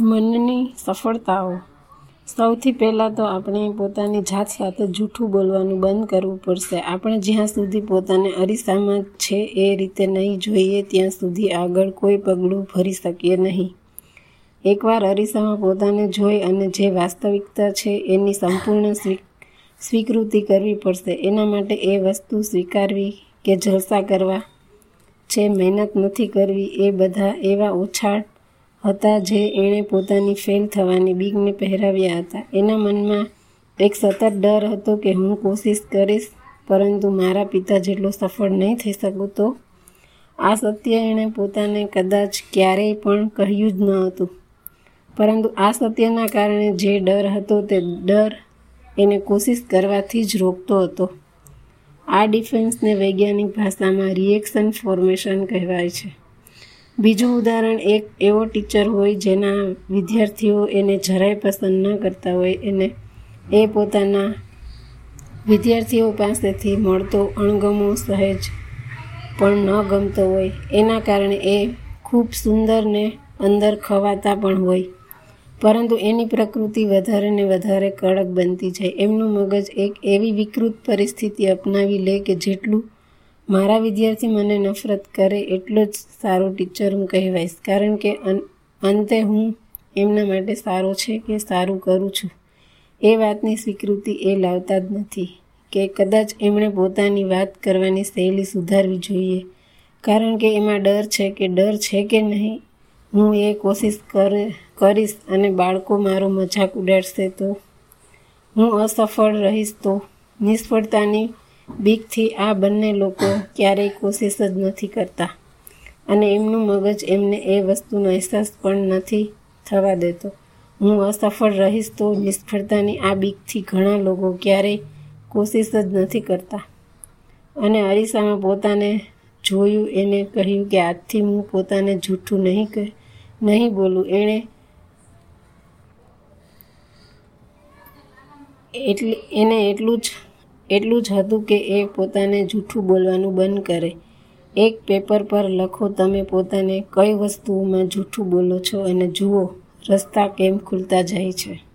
મનની સફળતાઓ. સૌથી પહેલાં તો આપણે પોતાની જાત સાથે જૂઠું બોલવાનું બંધ કરવું પડશે. આપણે જ્યાં સુધી પોતાને અરીસામાં છે એ રીતે નહીં જોઈએ, ત્યાં સુધી આગળ કોઈ પગલું ભરી શકીએ નહીં. એકવાર અરીસામાં પોતાને જોઈ અને જે વાસ્તવિકતા છે એની સંપૂર્ણ સ્વીકૃતિ કરવી પડશે. એના માટે એ વસ્તુ સ્વીકારવી કે જલસા કરવા. છે મહેનત નથી કરવી એ બધા એવા ઉછાળ હતા જે એણે પોતાની ફેલ થવાની બીકને પહેરાવ્યા હતા. એના મનમાં એક સતત ડર હતો કે હું કોશિશ કરીશ, પરંતુ મારા પિતા જેટલો સફળ નહીં થઈ શકું તો? આ સત્ય એણે પોતાને કદાચ ક્યારેય પણ કહ્યું જ ન હતું. પરંતુ આ સત્યના કારણે જે ડર હતો તે ડર એને કોશિશ કરવાથી જ રોકતો હતો. આ ડિફેન્સને વૈજ્ઞાનિક ભાષામાં રિએક્શન ફોર્મેશન કહેવાય છે. બીજું ઉદાહરણ, એક એવો ટીચર હોય જેના વિદ્યાર્થીઓ એને જરાય પસંદ ન કરતા હોય, એને એ પોતાના વિદ્યાર્થીઓ પાસેથી મળતો અણગમો સહેજ પણ ન ગમતો હોય. એના કારણે એ ખૂબ સુંદર ને અંદર ખવાતા પણ હોય. પરંતુ એની પ્રકૃતિ વધારે ને વધારે કડક બનતી જાય. એમનું મગજ એક એવી વિકૃત પરિસ્થિતિ અપનાવી લે કે જેટલું મારા વિદ્યાર્થી મને નફરત કરે એટલો જ સારો ટીચર હું કહેવાઈશ. કારણ કે અંતે હું એમના માટે સારો છે કે સારું કરું છું. એ વાતની સ્વીકૃતિ એ લાવતા જ નથી કે કદાચ એમણે પોતાની વાત કરવાની શૈલી સુધારવી જોઈએ. કારણ કે એમાં ડર છે કે ડર છે કે નહીં, હું એ કોશિશ કર, કરીશ અને બાળકો મારો મજાક ઉડાડશે તો હું અસફળ રહીશ તો નિષ્ફળતાની બીકથી આ બંને લોકો ક્યારેય કોશિશ જ નથી કરતા. અને એમનું મગજ એમને એ વસ્તુનો અહેસાસ પણ નથી થવા દેતો. હું અસફળ રહીશ તો નિષ્ફળતાની આ બીકથી ઘણા લોકો ક્યારેય કોશિશ જ નથી કરતા. અને અરીસામાં પોતાને જોયું, એને કહ્યું કે આજથી હું પોતાને જૂઠું નહીં કહે નહીં બોલું. એણે એટલે, એને એટલું જ એટલું જ હતું કે એ પોતાને જૂઠું બોલવાનું બંધ કરે. એક પેપર પર લખો, તમે પોતાને કઈ વસ્તુઓમાં જૂઠું બોલો છો? અને જુઓ, રસ્તા કેમ ખુલતા જાય છે?